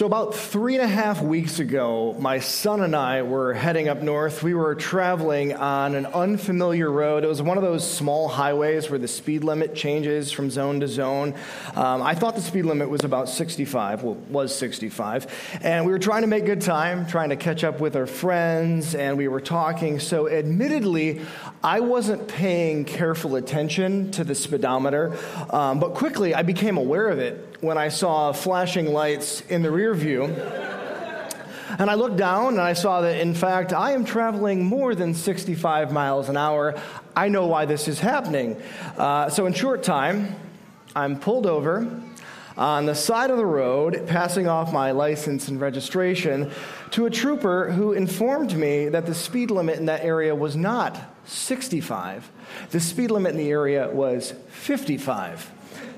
So, about three and a half weeks ago, my son and I were heading up north. We were traveling on an unfamiliar road. It was one of those small highways where the speed limit changes from zone to zone. Um, I thought the speed limit was about 65, well, was 65. And we were trying to make good time, trying to catch up with our friends, and we were talking. So, admittedly, I wasn't paying careful attention to the speedometer, um, but quickly I became aware of it when I saw flashing lights in the rear view. And I looked down and I saw that, in fact, I am traveling more than 65 miles an hour. I know why this is happening. Uh, so, in short time, I'm pulled over on the side of the road, passing off my license and registration to a trooper who informed me that the speed limit in that area was not 65. The speed limit in the area was 55.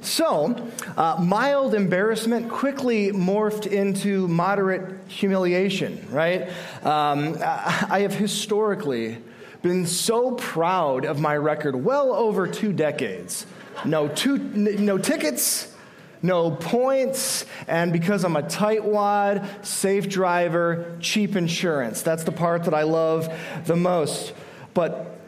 So, uh, mild embarrassment quickly morphed into moderate humiliation, right? Um, I have historically been so proud of my record well over two decades. No, two, no tickets, no points, and because I'm a tightwad, safe driver, cheap insurance. That's the part that I love the most. But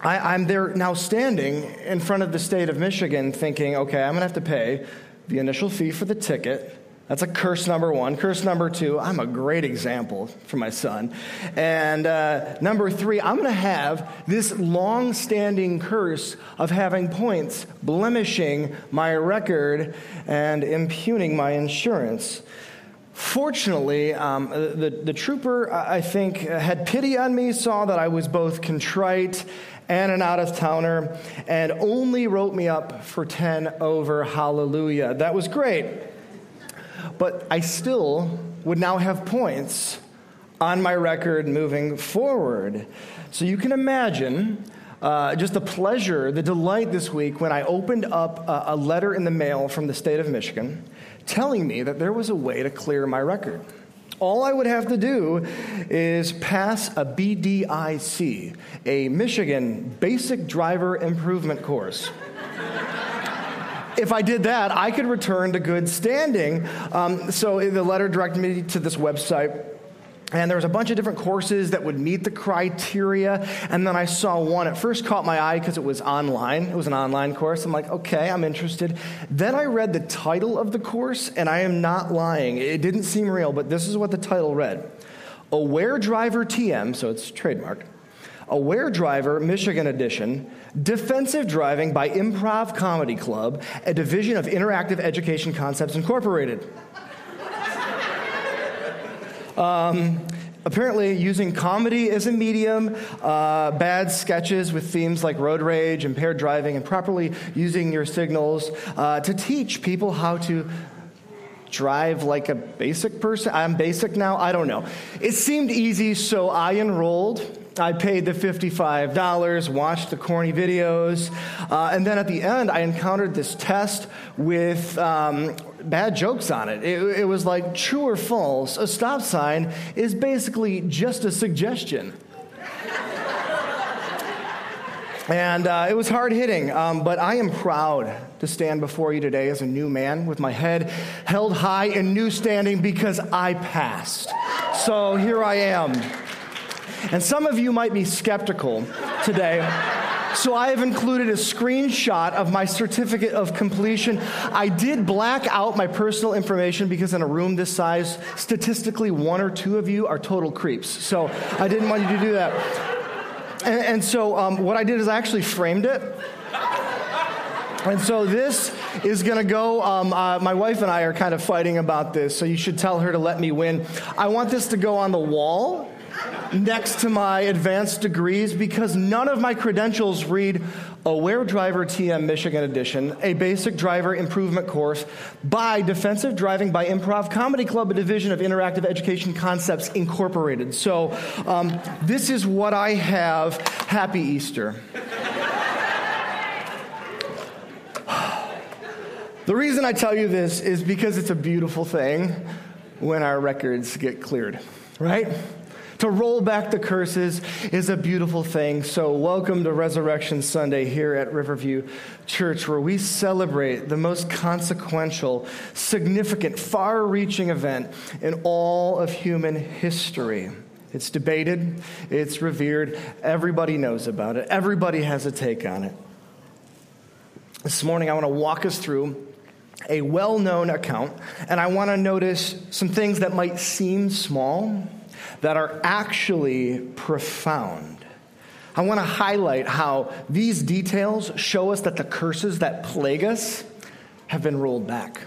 I, am there now standing in front of the state of Michigan thinking, okay, I'm going to have to pay the initial fee for the ticket. That's a curse number one. Curse number two, I'm a great example for my son. And uh, number three, I'm going to have this long standing curse of having points blemishing my record and impugning my insurance. Fortunately, um, the, the trooper, I think, had pity on me, saw that I was both contrite and an out of towner, and only wrote me up for 10 over hallelujah. That was great. But I still would now have points on my record moving forward. So you can imagine uh, just the pleasure, the delight this week when I opened up a, a letter in the mail from the state of Michigan telling me that there was a way to clear my record. All I would have to do is pass a BDIC, a Michigan Basic Driver Improvement Course. if I did that, I could return to good standing. Um, so the letter directed me to this website and there was a bunch of different courses that would meet the criteria. And then I saw one. It first caught my eye because it was online. It was an online course. I'm like, okay, I'm interested. Then I read the title of the course, and I am not lying. It didn't seem real, but this is what the title read Aware Driver TM, so it's trademarked. Aware Driver, Michigan Edition, Defensive Driving by Improv Comedy Club, a division of Interactive Education Concepts Incorporated. Um, apparently, using comedy as a medium, uh, bad sketches with themes like road rage, impaired driving, and properly using your signals uh, to teach people how to drive like a basic person. I'm basic now. I don't know. It seemed easy, so I enrolled. I paid the $55, watched the corny videos, uh, and then at the end, I encountered this test with um, bad jokes on it. it. It was like true or false. A stop sign is basically just a suggestion. And uh, it was hard hitting, um, but I am proud to stand before you today as a new man with my head held high and new standing because I passed. So here I am. And some of you might be skeptical today. So I have included a screenshot of my certificate of completion. I did black out my personal information because in a room this size, statistically, one or two of you are total creeps. So I didn't want you to do that. And, and so um, what I did is I actually framed it. And so this is going to go. Um, uh, my wife and I are kind of fighting about this, so you should tell her to let me win. I want this to go on the wall next to my advanced degrees because none of my credentials read Aware Driver TM Michigan Edition, a basic driver improvement course by Defensive Driving by Improv Comedy Club, a division of Interactive Education Concepts Incorporated. So, um, this is what I have. Happy Easter. the reason I tell you this is because it's a beautiful thing when our records get cleared, right? To roll back the curses is a beautiful thing. So, welcome to Resurrection Sunday here at Riverview Church, where we celebrate the most consequential, significant, far reaching event in all of human history. It's debated, it's revered, everybody knows about it, everybody has a take on it. This morning, I want to walk us through a well known account, and I want to notice some things that might seem small that are actually profound. I want to highlight how these details show us that the curses that plague us have been rolled back.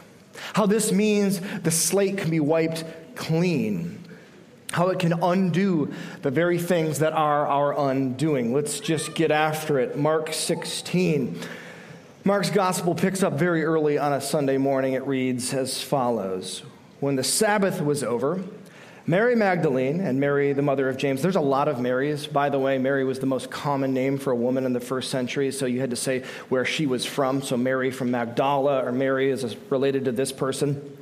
How this means the slate can be wiped clean. How it can undo the very things that are our undoing. Let's just get after it. Mark 16. Mark's gospel picks up very early on a Sunday morning. It reads as follows When the Sabbath was over, Mary Magdalene and Mary, the mother of James. There's a lot of Marys. By the way, Mary was the most common name for a woman in the first century, so you had to say where she was from. So, Mary from Magdala, or Mary is related to this person.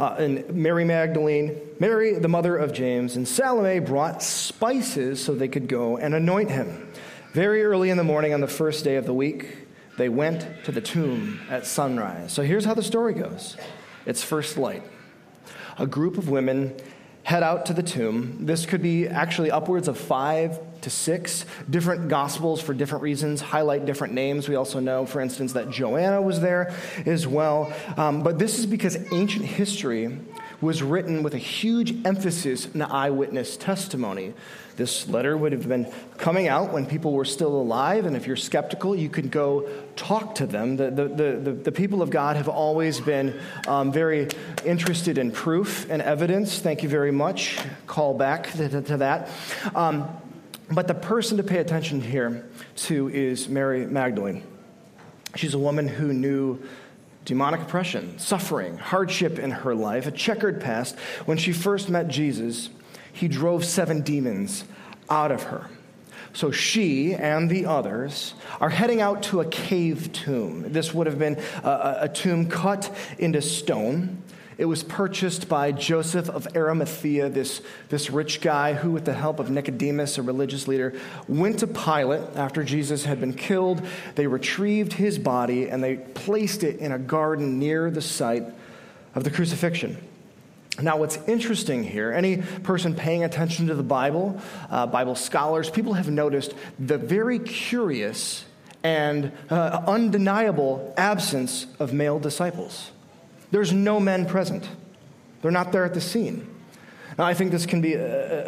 Uh, and Mary Magdalene, Mary, the mother of James, and Salome brought spices so they could go and anoint him. Very early in the morning on the first day of the week, they went to the tomb at sunrise. So here's how the story goes it's first light. A group of women head out to the tomb. This could be actually upwards of five to six. Different gospels, for different reasons, highlight different names. We also know, for instance, that Joanna was there as well. Um, but this is because ancient history was written with a huge emphasis the eyewitness testimony. This letter would have been coming out when people were still alive, and if you're skeptical, you could go talk to them. The, the, the, the people of God have always been um, very interested in proof and evidence. Thank you very much. Call back to, to that. Um, but the person to pay attention here to is Mary Magdalene. She's a woman who knew demonic oppression, suffering, hardship in her life, a checkered past. When she first met Jesus, he drove seven demons out of her. So she and the others are heading out to a cave tomb. This would have been a, a, tomb cut into stone. It was purchased by Joseph of Arimathea, this, this rich guy who, with the help of Nicodemus, a religious leader, went to Pilate after Jesus had been killed. They retrieved his body and they placed it in a garden near the site of the crucifixion. Now, what's interesting here, any person paying attention to the Bible, uh, Bible scholars, people have noticed the very curious and uh, undeniable absence of male disciples. There's no men present, they're not there at the scene. Now, I think this can be uh,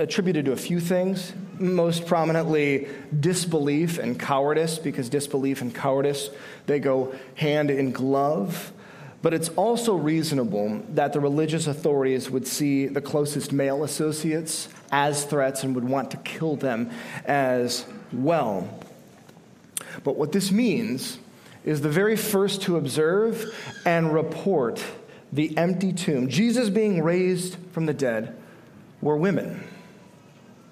attributed to a few things. Most prominently, disbelief and cowardice, because disbelief and cowardice, they go hand in glove. But it's also reasonable that the religious authorities would see the closest male associates as threats and would want to kill them as well. But what this means is the very first to observe and report the empty tomb, Jesus being raised from the dead, were women.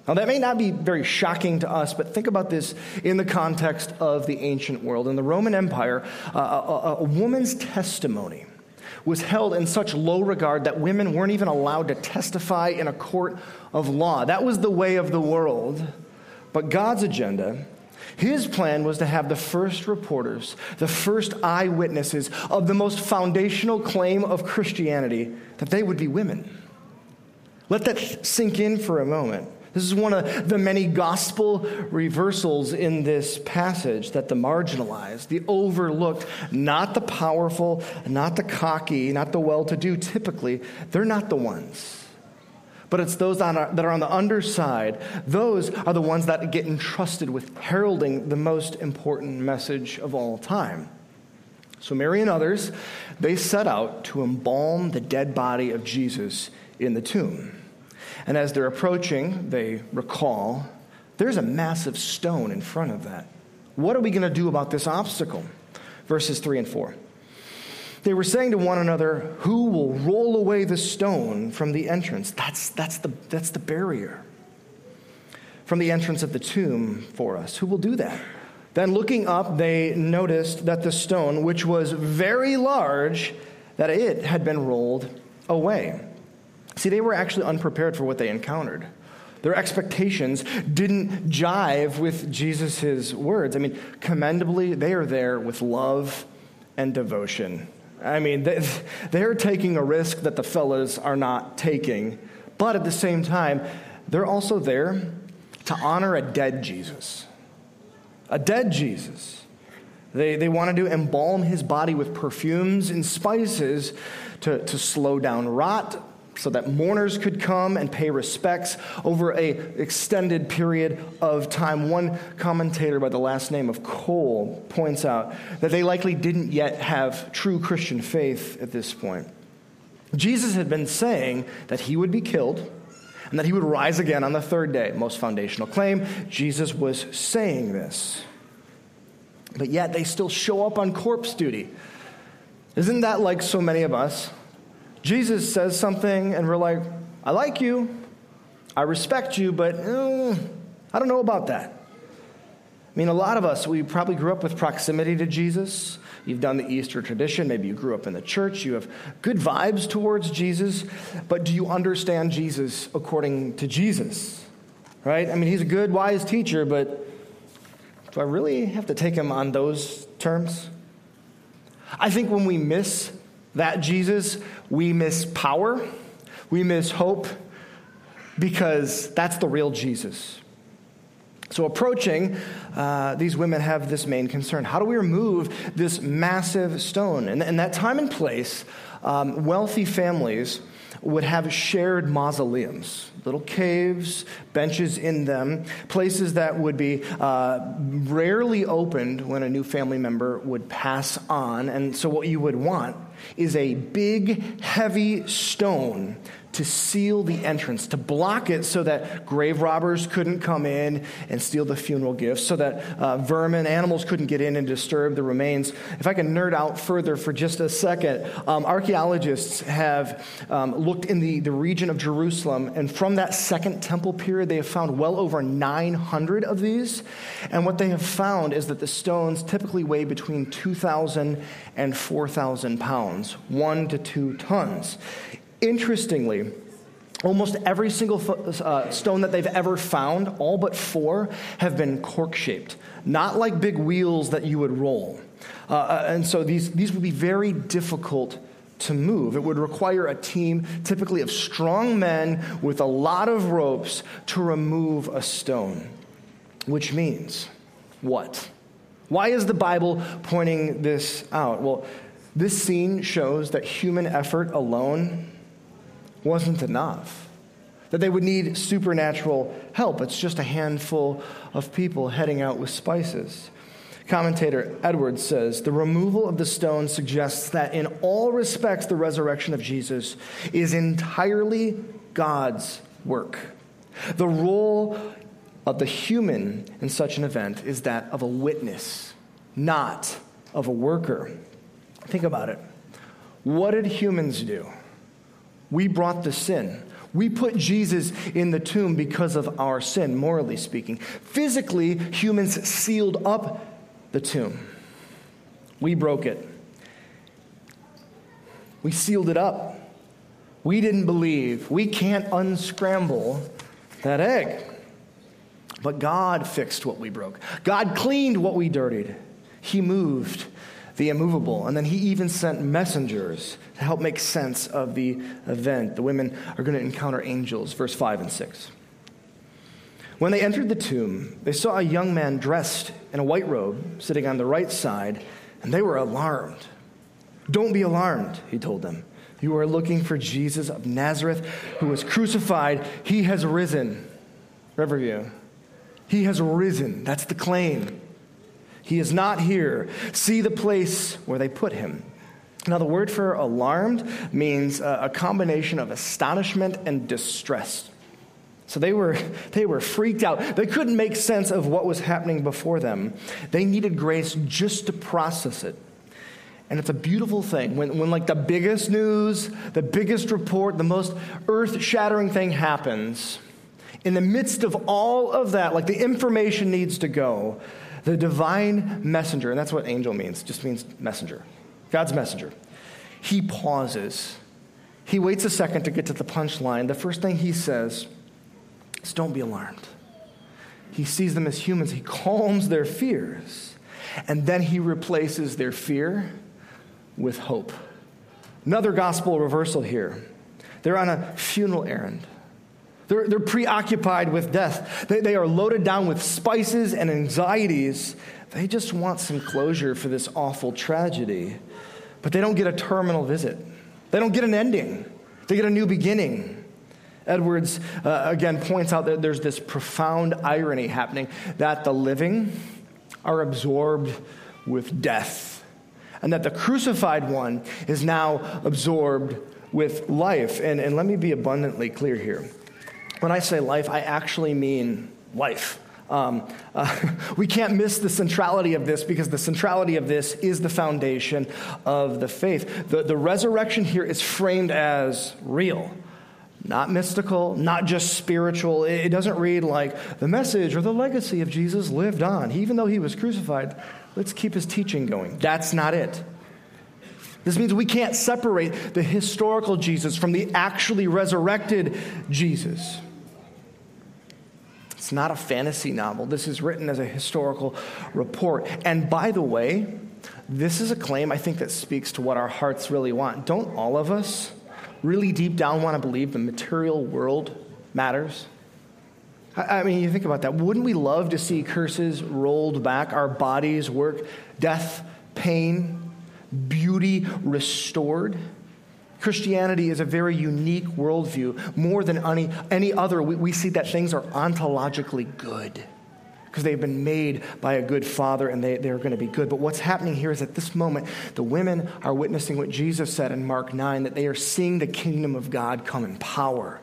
Now, that may not be very shocking to us, but think about this in the context of the ancient world. In the Roman Empire, uh, a, a, woman's testimony was held in such low regard that women weren't even allowed to testify in a court of law. That was the way of the world. But God's agenda, his plan was to have the first reporters, the first eyewitnesses of the most foundational claim of Christianity, that they would be women. Let that sink in for a moment. This is one of the many gospel reversals in this passage that the marginalized, the overlooked, not the powerful, not the cocky, not the well to do, typically, they're not the ones. But it's those that are on the underside. Those are the ones that get entrusted with heralding the most important message of all time. So, Mary and others, they set out to embalm the dead body of Jesus in the tomb. And as they're approaching, they recall there's a massive stone in front of that. What are we going to do about this obstacle? Verses 3 and 4. They were saying to one another, Who will roll away the stone from the entrance? That's, that's, the, that's the barrier. From the entrance of the tomb for us. Who will do that? Then looking up, they noticed that the stone, which was very large, that it had been rolled away. See, they were actually unprepared for what they encountered. Their expectations didn't jive with Jesus' words. I mean, commendably, they are there with love and devotion. I mean, they're taking a risk that the fellas are not taking, but at the same time, they're also there to honor a dead Jesus. A dead Jesus. They, they wanted to embalm his body with perfumes and spices to, to slow down rot, so that mourners could come and pay respects over a extended period of time. One commentator by the last name of Cole points out that they likely didn't yet have true Christian faith at this point. Jesus had been saying that he would be killed and that he would rise again on the third day. Most foundational claim. Jesus was saying this. But yet they still show up on corpse duty. Isn't that like so many of us? Jesus says something, and we're like, I like you, I respect you, but eh, I don't know about that. I mean, a lot of us, we probably grew up with proximity to Jesus. You've done the Easter tradition. Maybe you grew up in the church. You have good vibes towards Jesus. But do you understand Jesus according to Jesus? Right? I mean, he's a good, wise teacher, but do I really have to take him on those terms? I think when we miss that Jesus, we miss power, we miss hope, because that's the real Jesus. So, approaching, uh, these women have this main concern. How do we remove this massive stone? And in that time and place, um, wealthy families would have shared mausoleums, little caves, benches in them, places that would be uh, rarely opened when a new family member would pass on. And so, what you would want is a big, heavy stone to seal the entrance, to block it so that grave robbers couldn't come in and steal the funeral gifts, so that uh, vermin, animals couldn't get in and disturb the remains. If I can nerd out further for just a second, um, archaeologists have um, looked in the, the region of Jerusalem, and from that second temple period, they have found well over 900 of these. And what they have found is that the stones typically weigh between 2,000 and 4,000 pounds, one to two tons. Interestingly, almost every single uh, stone that they've ever found, all but four, have been cork shaped, not like big wheels that you would roll. Uh, uh, and so these, these would be very difficult to move. It would require a team, typically of strong men with a lot of ropes, to remove a stone. Which means what? Why is the Bible pointing this out? Well, this scene shows that human effort alone wasn't enough, that they would need supernatural help. It's just a handful of people heading out with spices. Commentator Edwards says the removal of the stone suggests that in all respects, the resurrection of Jesus is entirely God's work. The role of the human in such an event is that of a witness, not of a worker. Think about it. What did humans do? We brought the sin. We put Jesus in the tomb because of our sin, morally speaking. Physically, humans sealed up the tomb. We broke it. We sealed it up. We didn't believe. We can't unscramble that egg. But God fixed what we broke. God cleaned what we dirtied. He moved the immovable. And then he even sent messengers to help make sense of the event. The women are going to encounter angels, verse 5 and 6. When they entered the tomb, they saw a young man dressed in a white robe sitting on the right side, and they were alarmed. Don't be alarmed, he told them. You are looking for Jesus of Nazareth who was crucified. He has risen. Riverview. He has risen. That's the claim. He is not here. See the place where they put him. Now, the word for alarmed means uh, a combination of astonishment and distress. So they were, they were freaked out. They couldn't make sense of what was happening before them. They needed grace just to process it. And it's a beautiful thing when, when like the biggest news, the biggest report, the most earth shattering thing happens. In the midst of all of that, like the information needs to go, the divine messenger, and that's what angel means, just means messenger, God's messenger. He pauses. He waits a second to get to the punchline. The first thing he says is, don't be alarmed. He sees them as humans, he calms their fears, and then he replaces their fear with hope. Another gospel reversal here. They're on a funeral errand. They're, they're preoccupied with death. They, they are loaded down with spices and anxieties. They just want some closure for this awful tragedy. But they don't get a terminal visit, they don't get an ending, they get a new beginning. Edwards uh, again points out that there's this profound irony happening that the living are absorbed with death, and that the crucified one is now absorbed with life. And, and let me be abundantly clear here. When I say life, I actually mean life. Um, uh, we can't miss the centrality of this because the centrality of this is the foundation of the faith. The, the resurrection here is framed as real, not mystical, not just spiritual. It, it doesn't read like the message or the legacy of Jesus lived on. Even though he was crucified, let's keep his teaching going. That's not it. This means we can't separate the historical Jesus from the actually resurrected Jesus. It's not a fantasy novel. This is written as a historical report. And by the way, this is a claim I think that speaks to what our hearts really want. Don't all of us really deep down want to believe the material world matters? I mean, you think about that. Wouldn't we love to see curses rolled back, our bodies work, death, pain, beauty restored? Christianity is a very unique worldview. More than any, any other, we, we see that things are ontologically good because they've been made by a good father and they, they're going to be good. But what's happening here is at this moment, the women are witnessing what Jesus said in Mark 9 that they are seeing the kingdom of God come in power.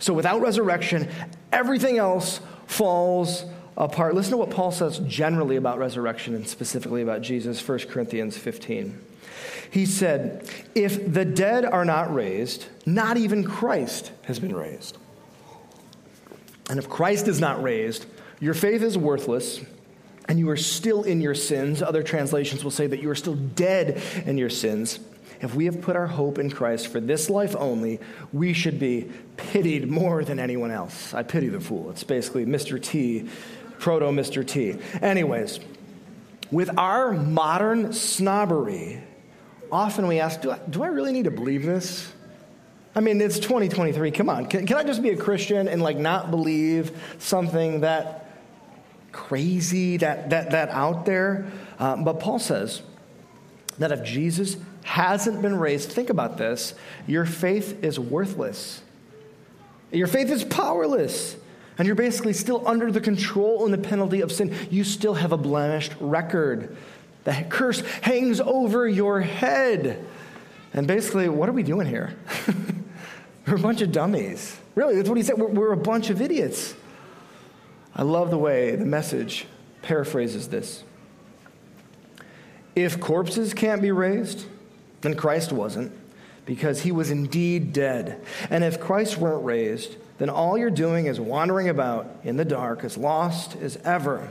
So without resurrection, everything else falls apart. Listen to what Paul says generally about resurrection and specifically about Jesus, 1 Corinthians 15. He said, If the dead are not raised, not even Christ has been raised. And if Christ is not raised, your faith is worthless and you are still in your sins. Other translations will say that you are still dead in your sins. If we have put our hope in Christ for this life only, we should be pitied more than anyone else. I pity the fool. It's basically Mr. T, proto Mr. T. Anyways, with our modern snobbery, often we ask, do I, do I really need to believe this? I mean, it's 2023. Come on. Can, can I just be a Christian and like not believe something that crazy, that, that, that out there? Um, but Paul says that if Jesus hasn't been raised, think about this, your faith is worthless. Your faith is powerless. And you're basically still under the control and the penalty of sin. You still have a blemished record. The curse hangs over your head. And basically, what are we doing here? we're a bunch of dummies. Really, that's what he said. We're, we're, a bunch of idiots. I love the way the message paraphrases this. If corpses can't be raised, then Christ wasn't, because he was indeed dead. And if Christ weren't raised, then all you're doing is wandering about in the dark, as lost as ever.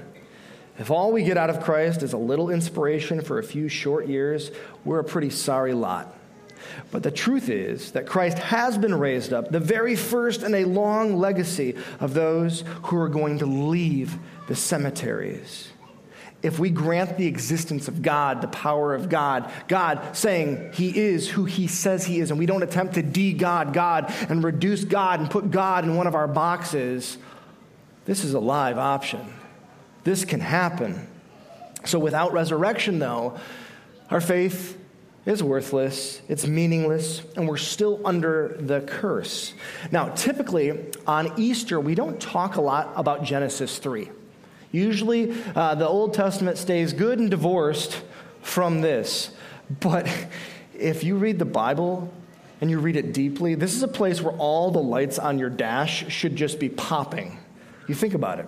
If all we get out of Christ is a little inspiration for a few short years, we're a pretty sorry lot. But the truth is that Christ has been raised up, the very first in a long legacy of those who are going to leave the cemeteries. If we grant the existence of God, the power of God, God saying He is who He says He is, and we don't attempt to de God God and reduce God and put God in one of our boxes, this is a live option. This can happen. So without resurrection, though, our faith is worthless, it's meaningless, and we're still under the curse. Now, typically on Easter, we don't talk a lot about Genesis 3. Usually, uh, the Old Testament stays good and divorced from this. But if you read the Bible and you read it deeply, this is a place where all the lights on your dash should just be popping. You think about it.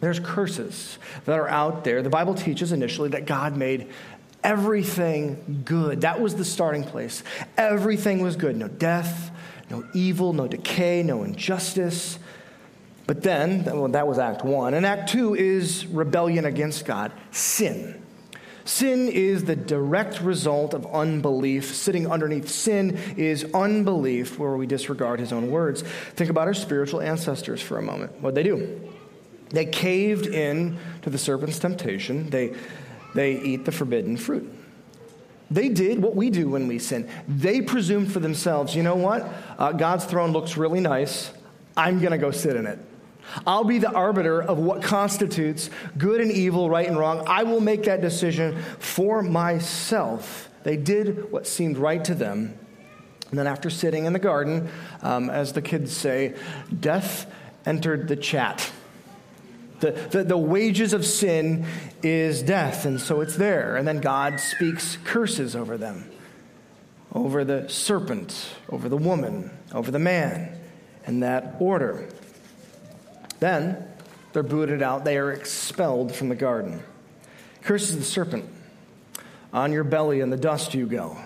There's curses that are out there. The Bible teaches initially that God made everything good. That was the starting place. Everything was good. No death, no evil, no decay, no injustice. But then, well, that was Act 1. And Act 2 is rebellion against God, sin. Sin is the direct result of unbelief. Sitting underneath sin is unbelief, where we disregard his own words. Think about our spiritual ancestors for a moment. What did they do? They caved in to the serpent's temptation. They, they eat the forbidden fruit. They did what we do when we sin. They presumed for themselves, you know what? Uh, God's throne looks really nice. I'm going to go sit in it. I'll be the arbiter of what constitutes good and evil, right and wrong. I will make that decision for myself. They did what seemed right to them. And then, after sitting in the garden, um, as the kids say, death entered the chat. The, the, the, wages of sin is death, and so it's there. And then God speaks curses over them over the serpent, over the woman, over the man, in that order. Then they're booted out, they are expelled from the garden. Curses the serpent. On your belly in the dust you go.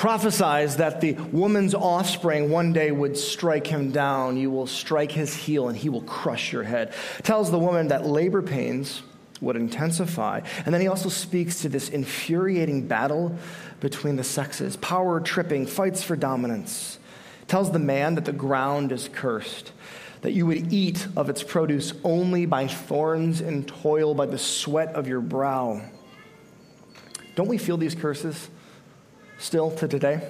Prophesies that the woman's offspring one day would strike him down. You will strike his heel and he will crush your head. Tells the woman that labor pains would intensify. And then he also speaks to this infuriating battle between the sexes, power tripping, fights for dominance. Tells the man that the ground is cursed that you would eat of its produce only by thorns and toil, by the sweat of your brow. Don't we feel these curses still to today?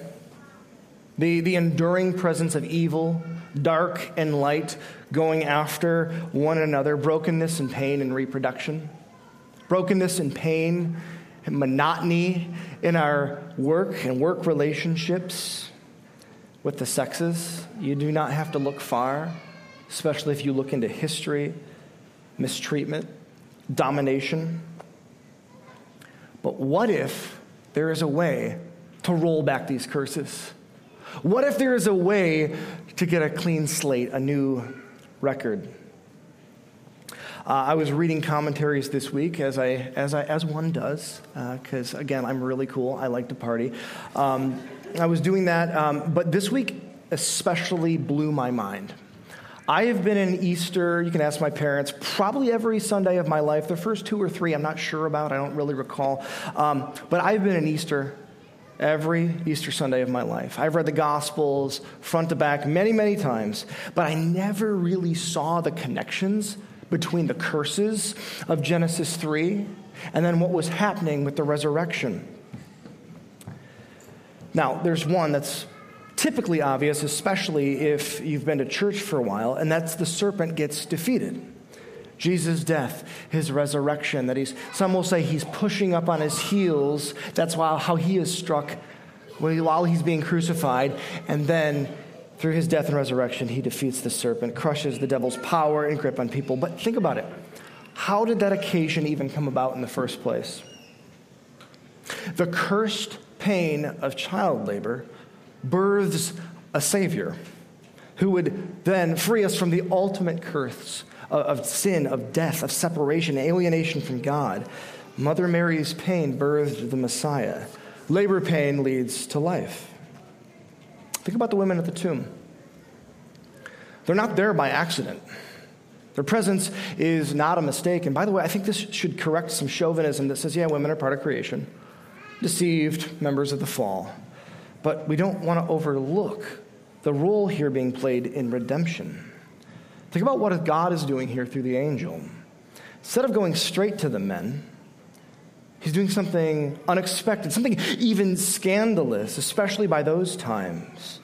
The, the enduring presence of evil, dark and light, going after one another, brokenness and pain and reproduction, brokenness and pain and monotony in our work and work relationships with the sexes. You do not have to look far especially if you look into history, mistreatment, domination. But what if there is a way to roll back these curses? What if there is a way to get a clean slate, a new record? Uh, I was reading commentaries this week, as I as I as one does, because uh, again, I'm really cool. I like to party. Um, I was doing that, um, but this week especially blew my mind. I have been in Easter, you can ask my parents, probably every Sunday of my life. The first two or three, I'm not sure about, I don't really recall. Um, but I've been in Easter every Easter Sunday of my life. I've read the Gospels front to back many, many times, but I never really saw the connections between the curses of Genesis 3 and then what was happening with the resurrection. Now, there's one that's typically obvious, especially if you've been to church for a while, and that's the serpent gets defeated. Jesus' death, his resurrection, that he's, some will say he's pushing up on his heels. That's why, how he is struck while he's being crucified. And then through his death and resurrection, he defeats the serpent, crushes the devil's power and grip on people. But think about it. How did that occasion even come about in the first place? The cursed pain of child labor births a Savior who would then free us from the ultimate curse of, sin, of death, of separation, alienation from God. Mother Mary's pain birthed the Messiah. Labor pain leads to life. Think about the women at the tomb. They're not there by accident. Their presence is not a mistake. And by the way, I think this should correct some chauvinism that says, yeah, women are part of creation, deceived members of the fall. But we don't want to overlook the role here being played in redemption. Think about what God is doing here through the angel. Instead of going straight to the men, he's doing something unexpected, something even scandalous, especially by those times.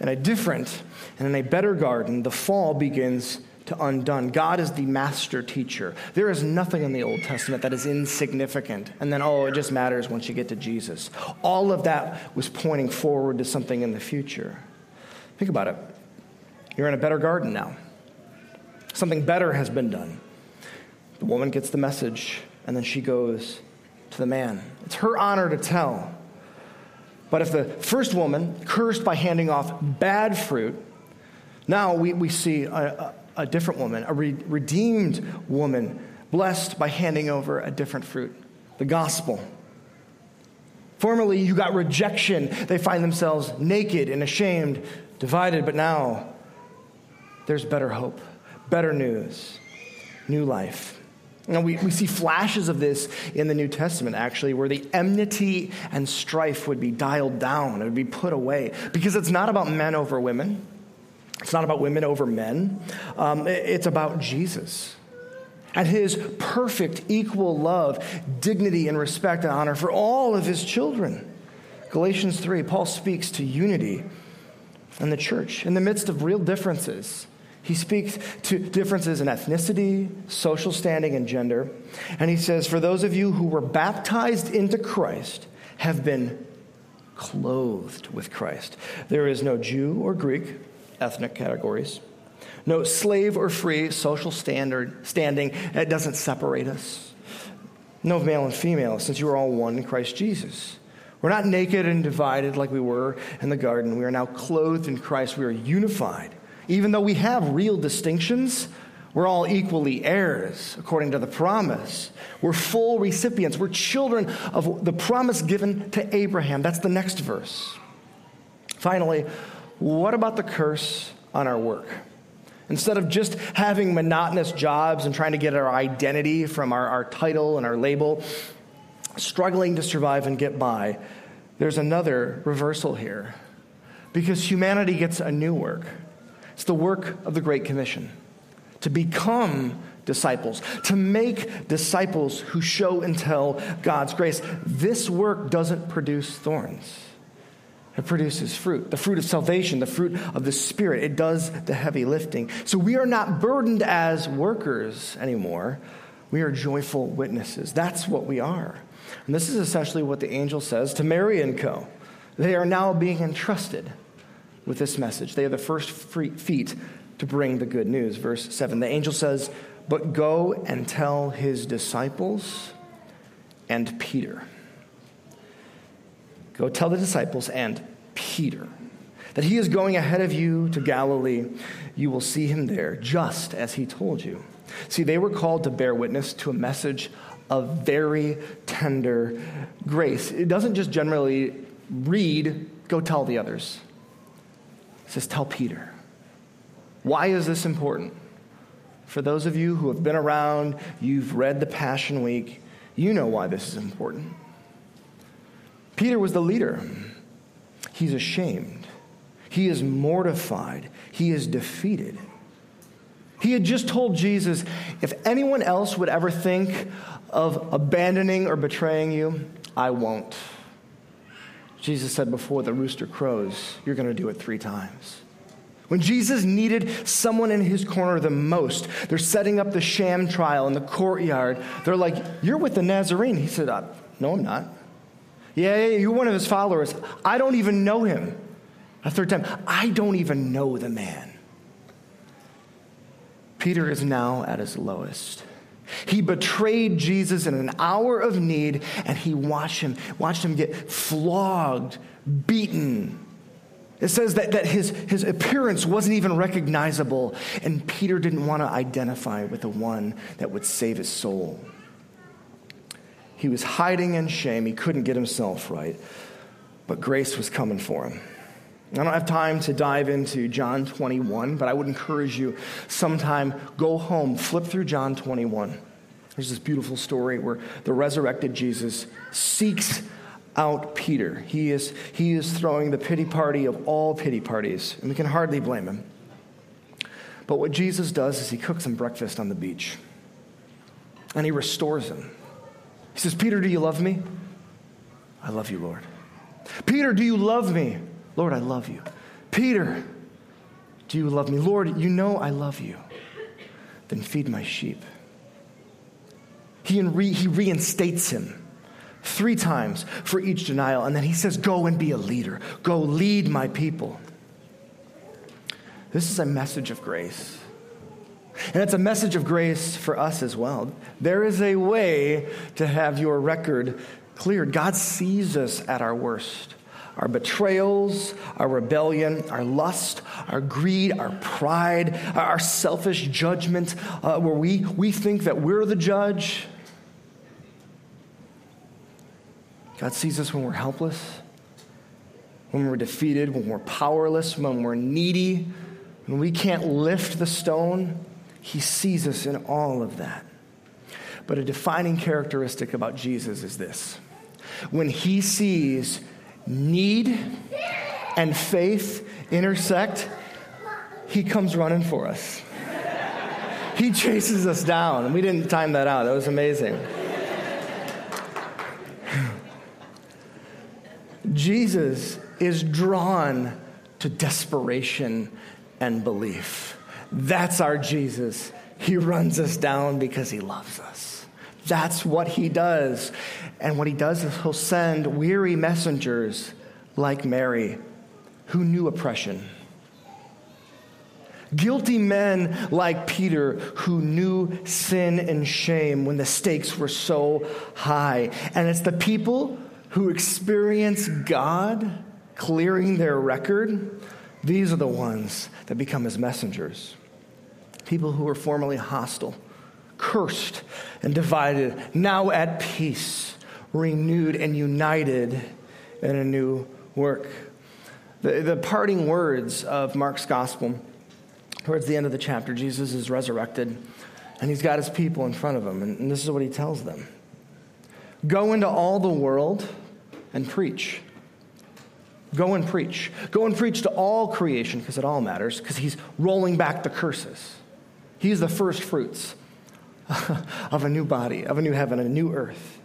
In a different and in a better garden, the fall begins to undone. God is the master teacher. There is nothing in the Old Testament that is insignificant, and then, oh, it just matters once you get to Jesus. All of that was pointing forward to something in the future. Think about it. You're in a better garden now. Something better has been done. The woman gets the message, and then she goes to the man. It's her honor to tell. But if the first woman, cursed by handing off bad fruit, now we, we see a, a a different woman, a re- redeemed woman, blessed by handing over a different fruit the gospel. Formerly, you got rejection. They find themselves naked and ashamed, divided, but now there's better hope, better news, new life. Now, we, we see flashes of this in the New Testament, actually, where the enmity and strife would be dialed down, it would be put away, because it's not about men over women, it's not about women over men, um, it's about Jesus and his perfect, equal love, dignity, and respect and honor for all of his children. Galatians 3, Paul speaks to unity in the church in the midst of real differences. He speaks to differences in ethnicity, social standing, and gender. And he says, For those of you who were baptized into Christ have been clothed with Christ. There is no Jew or Greek, ethnic categories, no slave or free, social standard, standing. It doesn't separate us. No male and female, since you are all one in Christ Jesus. We're not naked and divided like we were in the garden. We are now clothed in Christ. We are unified. Even though we have real distinctions, we're all equally heirs according to the promise. We're full recipients. We're children of the promise given to Abraham. That's the next verse. Finally, what about the curse on our work? Instead of just having monotonous jobs and trying to get our identity from our, our title and our label, struggling to survive and get by, there's another reversal here. Because humanity gets a new work. It's the work of the Great Commission to become disciples, to make disciples who show and tell God's grace. This work doesn't produce thorns. It produces fruit, the fruit of salvation, the fruit of the Spirit. It does the heavy lifting. So we are not burdened as workers anymore. We are joyful witnesses. That's what we are. And this is essentially what the angel says to Mary and Co. They are now being entrusted with this message. They are the first feet to bring the good news. Verse 7 the angel says, But go and tell his disciples and Peter. Go tell the disciples and Peter that he is going ahead of you to Galilee. You will see him there, just as he told you. See, they were called to bear witness to a message of very tender grace. It doesn't just generally read, go tell the others says, Tell Peter. Why is this important? For those of you who have been around, you've read the Passion Week, you know why this is important. Peter was the leader. He's ashamed. He is mortified. He is defeated. He had just told Jesus, if anyone else would ever think of abandoning or betraying you, I won't. Jesus said before the rooster crows, you're going to do it three times. When Jesus needed someone in his corner the most, they're setting up the sham trial in the courtyard. They're like, You're with the Nazarene. He said, uh, No, I'm not. Yeah, yeah, you're one of his followers. I don't even know him. A third time, I don't even know the man. Peter is now at his lowest. He betrayed Jesus in an hour of need, and he watched him, watched him get flogged, beaten. It says that, that his, his appearance wasn't even recognizable, and Peter didn't want to identify with the one that would save his soul. He was hiding in shame. He couldn't get himself right, but grace was coming for him. I don't have time to dive into John 21, but I would encourage you sometime go home, flip through John 21. There's this beautiful story where the resurrected Jesus seeks out Peter. He is, he is throwing the pity party of all pity parties, and we can hardly blame him. But what Jesus does is he cooks him breakfast on the beach, and he restores him. He says, Peter, do you love me? I love you, Lord. Peter, do you love me? Lord, I love you. Peter, do you love me? Lord, you know I love you. Then feed my sheep. He, re- he reinstates him three times for each denial. And then he says, Go and be a leader. Go lead my people. This is a message of grace. And it's a message of grace for us as well. There is a way to have your record cleared. God sees us at our worst our betrayals, our rebellion, our lust, our greed, our pride, our selfish judgment, uh, where we, we think that we're the judge. God sees us when we're helpless, when we're defeated, when we're powerless, when we're needy, when we can't lift the stone. He sees us in all of that. But a defining characteristic about Jesus is this when he sees need and faith intersect, he comes running for us. He chases us down. We didn't time that out. That was amazing. Jesus is drawn to desperation and belief. That's our Jesus. He runs us down because he loves us. That's what he does. And what he does is he'll send weary messengers like Mary who knew oppression. Guilty men like Peter who knew sin and shame when the stakes were so high. And it's the people who experience God clearing their record, these are the ones that become his messengers. People who were formerly hostile, cursed and divided, now at peace, renewed and united in a new work. The, the parting words of Mark's gospel, towards the end of the chapter, Jesus is resurrected and he's got his people in front of him, and, and this is what he tells them Go into all the world and preach. Go and preach. Go and preach to all creation because it all matters, because he's rolling back the curses. He's the first fruits of a new body, of a new heaven, a new earth.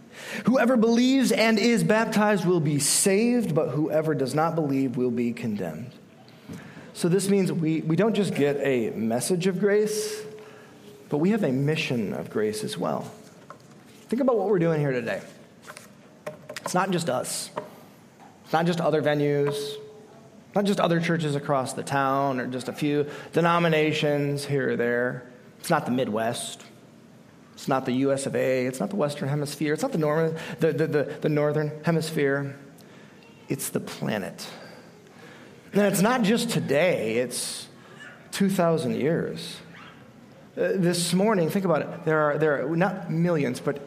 Whoever believes and is baptized will be saved, but whoever does not believe will be condemned. So this means we, we don't just get a message of grace, but we have a mission of grace as well. Think about what we're doing here today. It's not just us, it's not just other venues, not just other churches across the town or just a few denominations here or there. It's not the Midwest. It's not the US of A. It's not the Western Hemisphere. It's not the, northern, the, the, the, the Northern Hemisphere. It's the planet. And it's not just today, it's 2,000 years. Uh, this morning, think about it. There are, there are not millions, but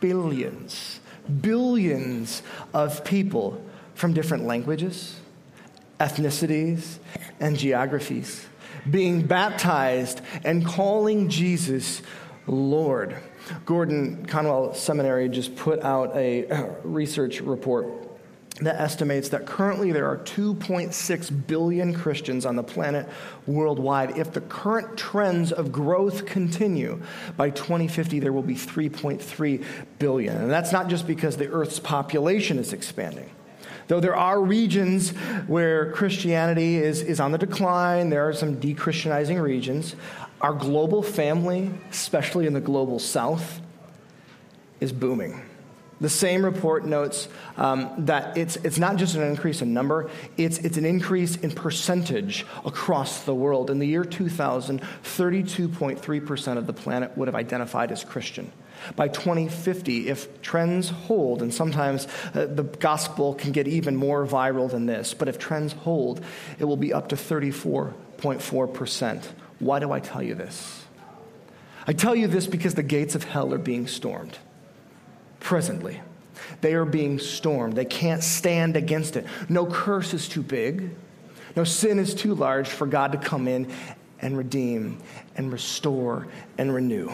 billions billions of people from different languages, ethnicities, and geographies being baptized and calling Jesus Lord. Gordon Conwell Seminary just put out a uh, research report that estimates that currently there are 2.6 billion Christians on the planet worldwide. If the current trends of growth continue, by 2050 there will be 3.3 billion. And that's not just because the Earth's population is expanding. Though there are regions where Christianity is, is on the decline, there are some dechristianizing regions. Our global family, especially in the global south, is booming. The same report notes um, that it's, it's not just an increase in number, it's, it's an increase in percentage across the world. In the year 2000, 32.3% of the planet would have identified as Christian. By 2050, if trends hold, and sometimes uh, the gospel can get even more viral than this, but if trends hold, it will be up to 34.4%. Why do I tell you this? I tell you this because the gates of hell are being stormed presently. They are being stormed. They can't stand against it. No curse is too big. No sin is too large for God to come in and redeem and restore and renew.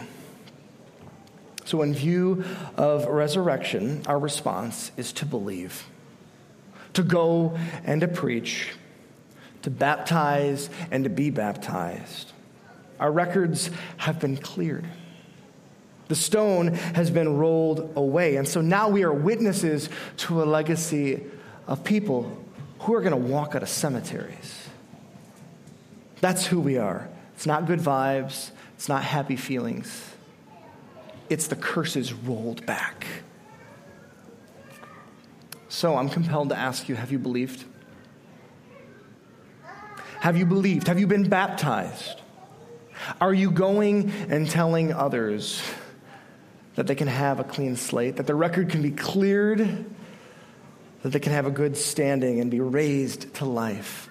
So, in view of resurrection, our response is to believe, to go and to preach, to baptize and to be baptized. Our records have been cleared. The stone has been rolled away. And so now we are witnesses to a legacy of people who are going to walk out of cemeteries. That's who we are. It's not good vibes, it's not happy feelings, it's the curses rolled back. So I'm compelled to ask you have you believed? Have you believed? Have you been baptized? Are you going and telling others? that they can have a clean slate, that their record can be cleared, that they can have a good standing and be raised to life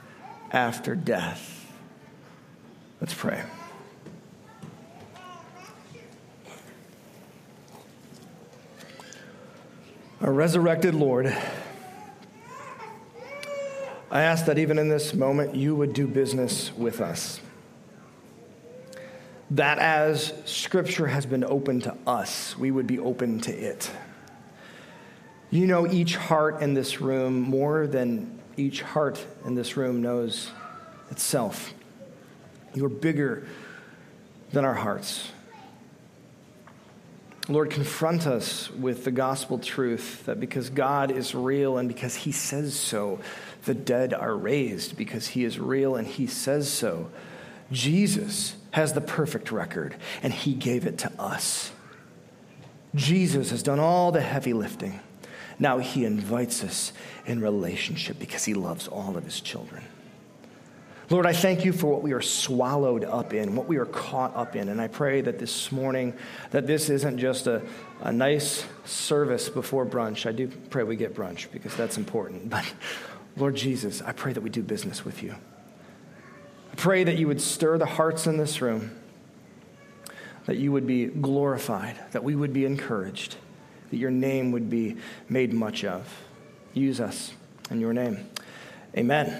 after death. Let's pray. Our resurrected Lord, I ask that even in this moment you would do business with us. That as Scripture has been open to us, we would be open to it. You know each heart in this room more than each heart in this room knows itself. You are bigger than our hearts. Lord, confront us with the gospel truth that because God is real and because He says so, the dead are raised because He is real and He says so. Jesus has the perfect record and He gave it to us. Jesus has done all the heavy lifting. Now He invites us in relationship because He loves all of His children. Lord, I thank you for what we are swallowed up in, what we are caught up in. And I pray that this morning, that this isn't just a, a nice service before brunch. I do pray we get brunch because that's important. But Lord Jesus, I pray that we do business with you. Pray that you would stir the hearts in this room, that you would be glorified, that we would be encouraged, that your name would be made much of. Use us in your name. Amen.